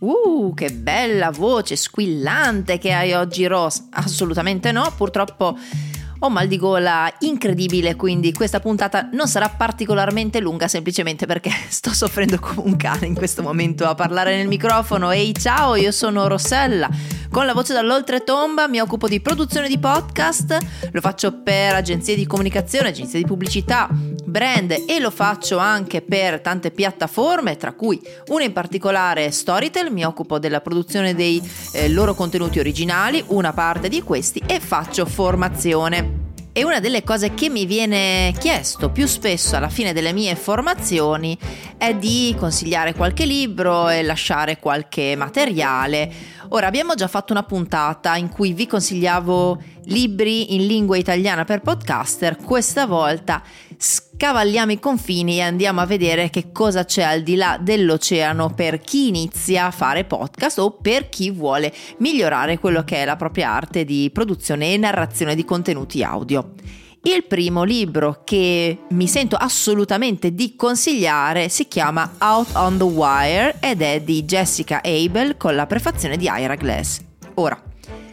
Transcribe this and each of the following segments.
Uh, che bella voce squillante che hai oggi, Ross. Assolutamente no, purtroppo ho mal di gola incredibile, quindi questa puntata non sarà particolarmente lunga semplicemente perché sto soffrendo come un cane in questo momento a parlare nel microfono. Ehi ciao, io sono Rossella. Con la voce dall'oltretomba mi occupo di produzione di podcast, lo faccio per agenzie di comunicazione, agenzie di pubblicità, brand e lo faccio anche per tante piattaforme, tra cui una in particolare Storytel, mi occupo della produzione dei eh, loro contenuti originali, una parte di questi e faccio formazione. E una delle cose che mi viene chiesto più spesso alla fine delle mie formazioni è di consigliare qualche libro e lasciare qualche materiale. Ora abbiamo già fatto una puntata in cui vi consigliavo libri in lingua italiana per podcaster, questa volta scavalliamo i confini e andiamo a vedere che cosa c'è al di là dell'oceano per chi inizia a fare podcast o per chi vuole migliorare quello che è la propria arte di produzione e narrazione di contenuti audio. Il primo libro che mi sento assolutamente di consigliare si chiama Out on the Wire ed è di Jessica Abel con la prefazione di Ira Glass. Ora,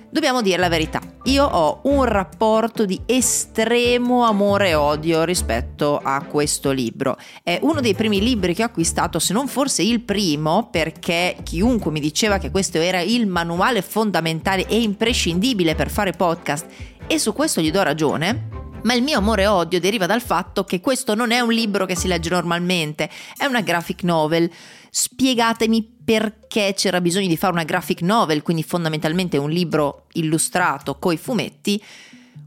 Dobbiamo dire la verità, io ho un rapporto di estremo amore e odio rispetto a questo libro. È uno dei primi libri che ho acquistato, se non forse il primo, perché chiunque mi diceva che questo era il manuale fondamentale e imprescindibile per fare podcast e su questo gli do ragione. Ma il mio amore e odio deriva dal fatto che questo non è un libro che si legge normalmente, è una graphic novel. Spiegatemi perché c'era bisogno di fare una graphic novel, quindi fondamentalmente un libro illustrato coi fumetti,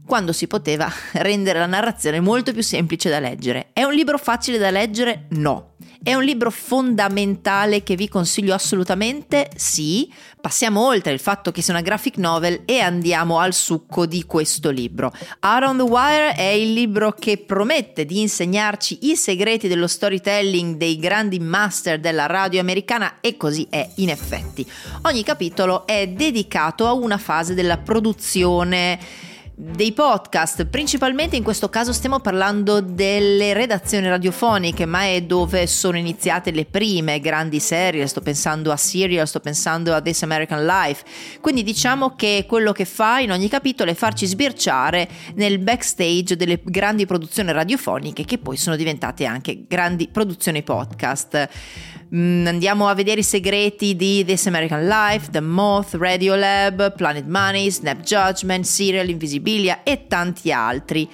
quando si poteva rendere la narrazione molto più semplice da leggere. È un libro facile da leggere? No. È un libro fondamentale che vi consiglio assolutamente? Sì. Passiamo oltre il fatto che sia una graphic novel e andiamo al succo di questo libro. Out on the Wire è il libro che promette di insegnarci i segreti dello storytelling dei grandi master della radio americana e così è in effetti. Ogni capitolo è dedicato a una fase della produzione dei podcast, principalmente in questo caso stiamo parlando delle redazioni radiofoniche, ma è dove sono iniziate le prime grandi serie, sto pensando a Serial, sto pensando a This American Life, quindi diciamo che quello che fa in ogni capitolo è farci sbirciare nel backstage delle grandi produzioni radiofoniche che poi sono diventate anche grandi produzioni podcast. Mm, andiamo a vedere i segreti di This American Life, The Moth, Radio Lab, Planet Money, Snap Judgment, Serial, Invisibilia e tanti altri.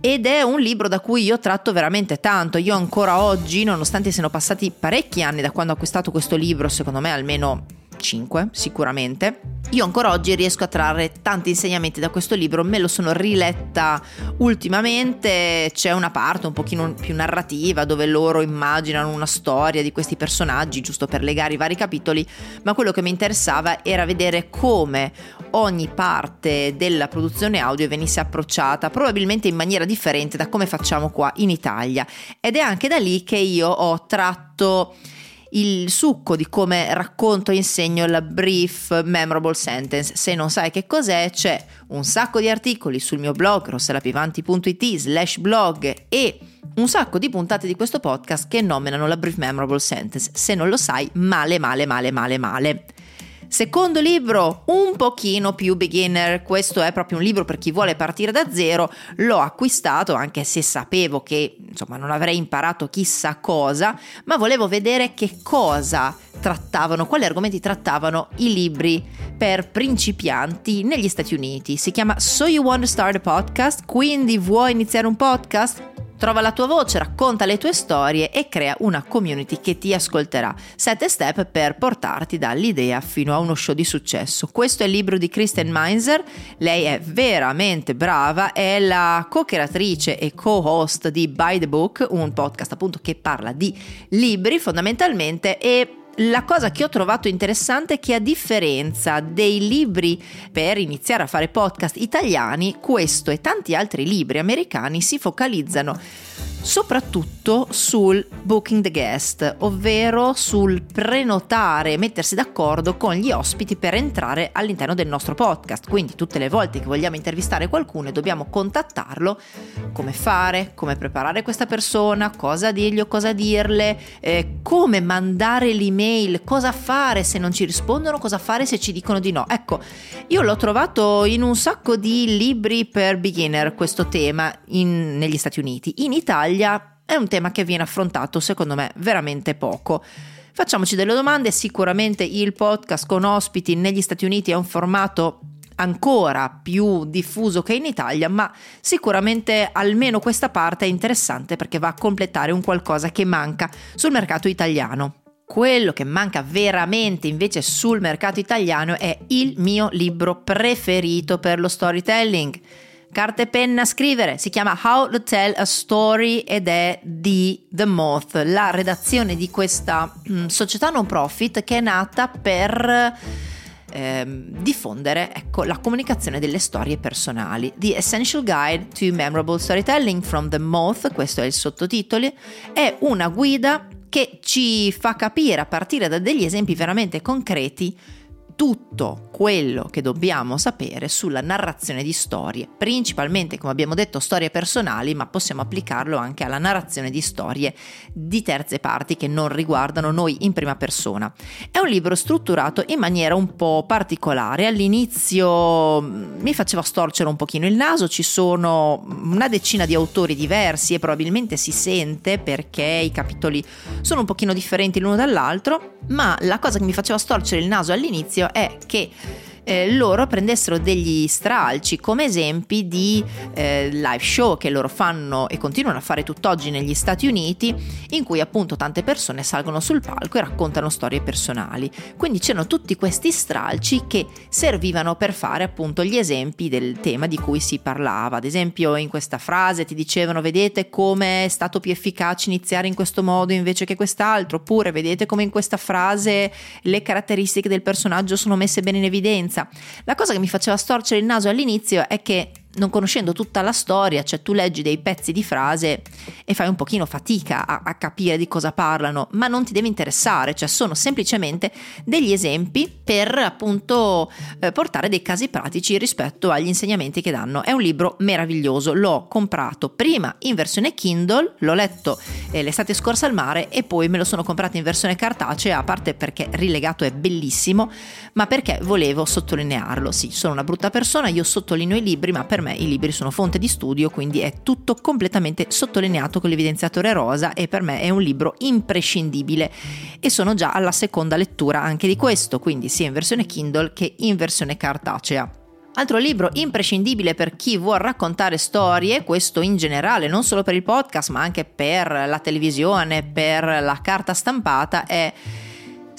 Ed è un libro da cui io tratto veramente tanto. Io ancora oggi, nonostante siano passati parecchi anni da quando ho acquistato questo libro, secondo me almeno 5 sicuramente. Io ancora oggi riesco a trarre tanti insegnamenti da questo libro, me lo sono riletta ultimamente, c'è una parte un pochino più narrativa dove loro immaginano una storia di questi personaggi giusto per legare i vari capitoli, ma quello che mi interessava era vedere come ogni parte della produzione audio venisse approcciata probabilmente in maniera differente da come facciamo qua in Italia ed è anche da lì che io ho tratto il succo di come racconto e insegno la brief memorable sentence. Se non sai che cos'è, c'è un sacco di articoli sul mio blog rosselapivanti.it slash blog e un sacco di puntate di questo podcast che nominano la brief memorable sentence. Se non lo sai, male, male, male, male, male. Secondo libro, un pochino più beginner, questo è proprio un libro per chi vuole partire da zero, l'ho acquistato anche se sapevo che insomma non avrei imparato chissà cosa, ma volevo vedere che cosa trattavano, quali argomenti trattavano i libri per principianti negli Stati Uniti. Si chiama So You Want to Start a Podcast? Quindi vuoi iniziare un podcast? Trova la tua voce, racconta le tue storie e crea una community che ti ascolterà. Sette step per portarti dall'idea fino a uno show di successo. Questo è il libro di Kristen Meinzer. Lei è veramente brava, è la co-creatrice e co-host di By the Book, un podcast appunto che parla di libri fondamentalmente e la cosa che ho trovato interessante è che a differenza dei libri per iniziare a fare podcast italiani, questo e tanti altri libri americani si focalizzano soprattutto sul booking the guest, ovvero sul prenotare mettersi d'accordo con gli ospiti per entrare all'interno del nostro podcast. Quindi tutte le volte che vogliamo intervistare qualcuno e dobbiamo contattarlo, come fare, come preparare questa persona, cosa dirgli o cosa dirle, eh, come mandare l'email, cosa fare se non ci rispondono, cosa fare se ci dicono di no. Ecco, io l'ho trovato in un sacco di libri per beginner questo tema in, negli Stati Uniti. In Italia è un tema che viene affrontato secondo me veramente poco. Facciamoci delle domande, sicuramente il podcast con ospiti negli Stati Uniti è un formato ancora più diffuso che in Italia, ma sicuramente almeno questa parte è interessante perché va a completare un qualcosa che manca sul mercato italiano. Quello che manca veramente invece sul mercato italiano è il mio libro preferito per lo storytelling. Carta e penna a scrivere, si chiama How to Tell a Story ed è di The Moth, la redazione di questa mh, mm, società non profit che è nata per eh, diffondere ecco, la comunicazione delle storie personali. The Essential Guide to Memorable Storytelling from The Moth, questo è il sottotitolo, è una guida che ci fa capire a partire da degli esempi veramente concreti tutto quello che dobbiamo sapere sulla narrazione di storie, principalmente come abbiamo detto storie personali, ma possiamo applicarlo anche alla narrazione di storie di terze parti che non riguardano noi in prima persona. È un libro strutturato in maniera un po' particolare, all'inizio mm, mi faceva storcere un pochino il naso, ci sono una decina di autori diversi e probabilmente si sente perché i capitoli sono un pochino differenti l'uno dall'altro, ma la cosa che mi faceva storcere il naso all'inizio è che eh, loro prendessero degli stralci come esempi di eh, live show che loro fanno e continuano a fare tutt'oggi negli Stati Uniti, in cui appunto tante persone salgono sul palco e raccontano storie personali. Quindi c'erano tutti questi stralci che servivano per fare appunto gli esempi del tema di cui si parlava. Ad esempio in questa frase ti dicevano vedete come è stato più efficace iniziare in questo modo invece che quest'altro, oppure vedete come in questa frase le caratteristiche del personaggio sono messe bene in evidenza differenza. La cosa che mi faceva storcere il naso all'inizio è che non conoscendo tutta la storia, cioè tu leggi dei pezzi di frase e fai un pochino fatica a, a, capire di cosa parlano, ma non ti deve interessare, cioè sono semplicemente degli esempi per appunto eh, portare dei casi pratici rispetto agli insegnamenti che danno. È un libro meraviglioso, l'ho comprato prima in versione Kindle, l'ho letto eh, l'estate scorsa al mare e poi me lo sono comprato in versione cartacea, a parte perché rilegato è bellissimo, ma perché volevo sottolinearlo. Sì, sono una brutta persona, io sottolineo i libri, ma per per me i libri sono fonte di studio, quindi è tutto completamente sottolineato con l'evidenziatore rosa e per me è un libro imprescindibile e sono già alla seconda lettura anche di questo, quindi sia in versione Kindle che in versione cartacea. Altro libro imprescindibile per chi vuole raccontare storie, questo in generale, non solo per il podcast, ma anche per la televisione, per la carta stampata, è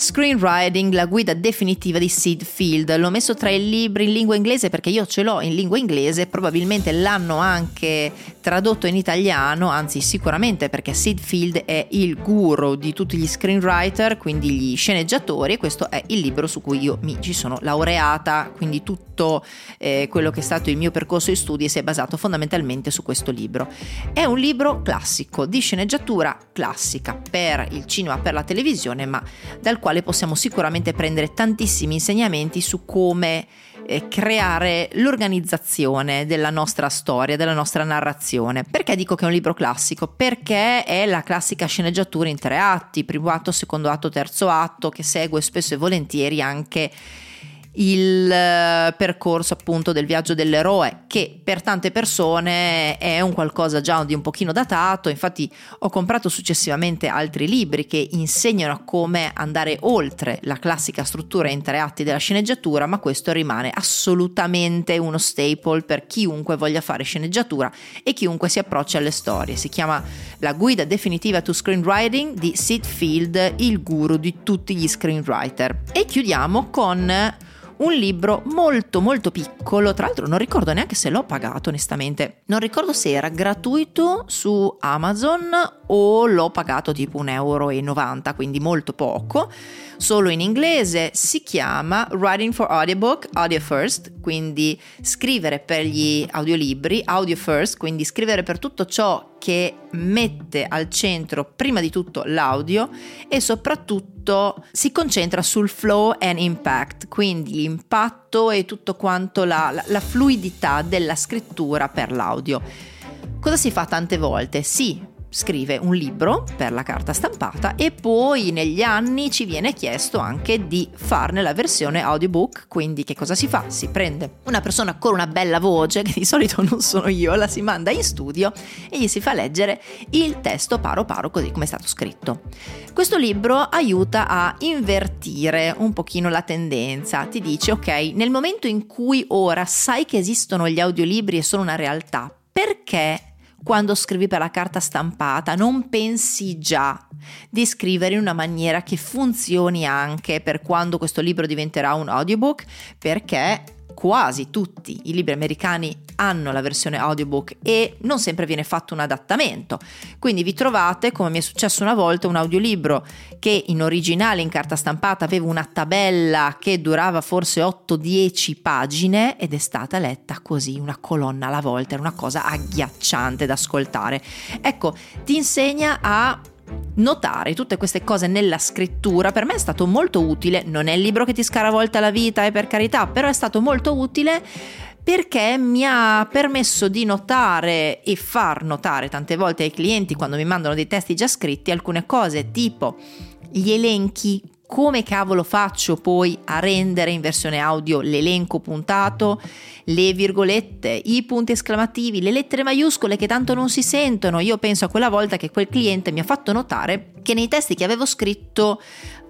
Screenwriting, la guida definitiva di Sid Field. L'ho messo tra i libri in lingua inglese perché io ce l'ho in lingua inglese, probabilmente l'hanno anche tradotto in italiano, anzi sicuramente perché Sid Field è il guru di tutti gli screenwriter, quindi gli sceneggiatori e questo è il libro su cui io mi ci sono laureata, quindi tutto eh, quello che è stato il mio percorso di studi si è basato fondamentalmente su questo libro. È un libro classico, di sceneggiatura classica per il cinema, per la televisione, ma dal quale possiamo sicuramente prendere tantissimi insegnamenti su come eh, creare l'organizzazione della nostra storia, della nostra narrazione. Perché dico che è un libro classico? Perché è la classica sceneggiatura in tre atti, primo atto, secondo atto, terzo atto, che segue spesso e volentieri anche il eh, percorso appunto del viaggio dell'eroe che per tante persone è un qualcosa già di un pochino datato. Infatti ho comprato successivamente altri libri che insegnano a come andare oltre la classica struttura in tre atti della sceneggiatura ma questo rimane assolutamente uno staple per chiunque voglia fare sceneggiatura e chiunque si approccia alle storie. Si chiama La guida definitiva to screenwriting di Sid Field il guru di tutti gli screenwriter. E chiudiamo con un libro molto molto piccolo, tra l'altro non ricordo neanche se l'ho pagato onestamente, non ricordo se era gratuito su Amazon o l'ho pagato tipo 1,90 euro, quindi molto poco, solo in inglese, si chiama Writing for Audiobook, Audio First, quindi scrivere per gli audiolibri, Audio First, quindi scrivere per tutto ciò che mette al centro prima di tutto l'audio e soprattutto si concentra sul flow and impact, quindi l'impatto e tutto quanto la, la, la fluidità della scrittura per l'audio. Cosa si fa tante volte? Sì, scrive un libro per la carta stampata e poi negli anni ci viene chiesto anche di farne la versione audiobook, quindi che cosa si fa? Si prende una persona con una bella voce, che di solito non sono io, la si manda in studio e gli si fa leggere il testo paro paro così come è stato scritto. Questo libro aiuta a invertire un pochino la tendenza, ti dice ok, nel momento in cui ora sai che esistono gli audiolibri e sono una realtà, perché quando scrivi per la carta stampata, non pensi già di scrivere in una maniera che funzioni anche per quando questo libro diventerà un audiobook, perché quasi tutti i libri americani hanno la versione audiobook e non sempre viene fatto un adattamento. Quindi vi trovate, come mi è successo una volta, un audiolibro che in originale in carta stampata aveva una tabella che durava forse 8-10 pagine ed è stata letta così, una colonna alla volta, era una cosa agghiacciante da ascoltare. Ecco, ti insegna a notare tutte queste cose nella scrittura. Per me è stato molto utile, non è il libro che ti scaravolta la vita, è per carità, però è stato molto utile perché mi ha permesso di notare e far notare tante volte ai clienti quando mi mandano dei testi già scritti alcune cose tipo gli elenchi come cavolo faccio poi a rendere in versione audio l'elenco puntato, le virgolette, i punti esclamativi, le lettere maiuscole che tanto non si sentono. Io penso a quella volta che quel cliente mi ha fatto notare che nei testi che avevo scritto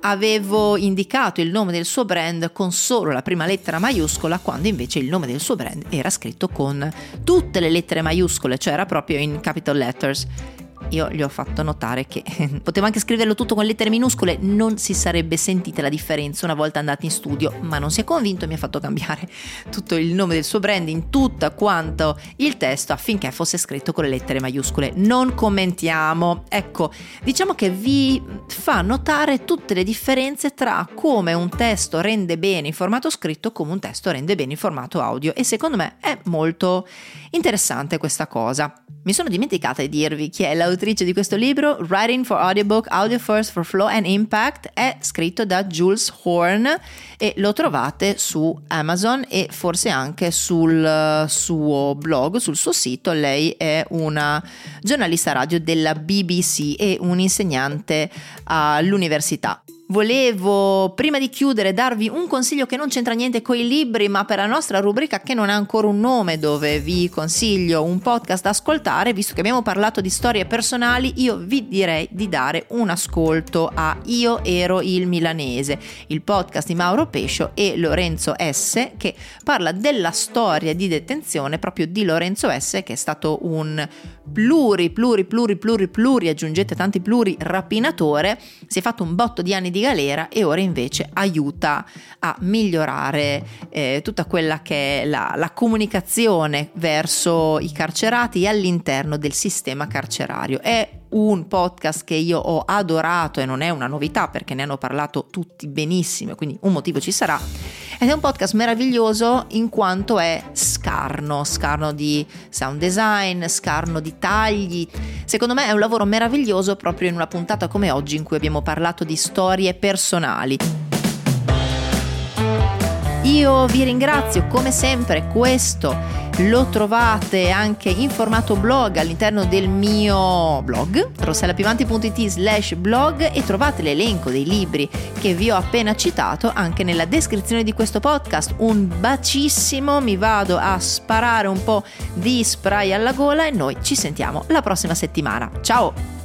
avevo indicato il nome del suo brand con solo la prima lettera maiuscola, quando invece il nome del suo brand era scritto con tutte le lettere maiuscole, cioè era proprio in capital letters io gli ho fatto notare che potevo anche scriverlo tutto con lettere minuscole, non si sarebbe sentita la differenza una volta andati in studio, ma non si è convinto e mi ha fatto cambiare tutto il nome del suo brand in tutto quanto il testo affinché fosse scritto con le lettere maiuscole. Non commentiamo. Ecco, diciamo che vi fa notare tutte le differenze tra come un testo rende bene in formato scritto e come un testo rende bene in formato audio e secondo me è molto interessante questa cosa. Mi sono dimenticata di dirvi chi è l'autrice di questo libro, Writing for Audiobook, Audio First for Flow and Impact, è scritto da Jules Horn e lo trovate su Amazon e forse anche sul suo blog, sul suo sito. Lei è una giornalista radio della BBC e un insegnante all'università. Volevo prima di chiudere darvi un consiglio che non c'entra niente con i libri, ma per la nostra rubrica che non ha ancora un nome, dove vi consiglio un podcast da ascoltare, visto che abbiamo parlato di storie personali, io vi direi di dare un ascolto a Io ero il milanese, il podcast di Mauro Pescio e Lorenzo S, che parla della storia di detenzione proprio di Lorenzo S, che è stato un pluri, pluri, pluri, pluri, pluri, aggiungete tanti pluri, rapinatore, si è fatto un botto di anni di galera e ora invece aiuta a migliorare eh, tutta quella che è la, la comunicazione verso i carcerati all'interno del sistema carcerario. È un podcast che io ho adorato e non è una novità perché ne hanno parlato tutti benissimo, quindi un motivo ci sarà. Ed è un podcast meraviglioso in quanto è scarno, scarno di sound design, scarno di tagli. Secondo me è un lavoro meraviglioso proprio in una puntata come oggi in cui abbiamo parlato di storie personali. Io vi ringrazio come sempre, questo lo trovate anche in formato blog all'interno del mio blog rossellapivanti.it slash blog e trovate l'elenco dei libri che vi ho appena citato anche nella descrizione di questo podcast. Un bacissimo, mi vado a sparare un po' di spray alla gola e noi ci sentiamo la prossima settimana. Ciao!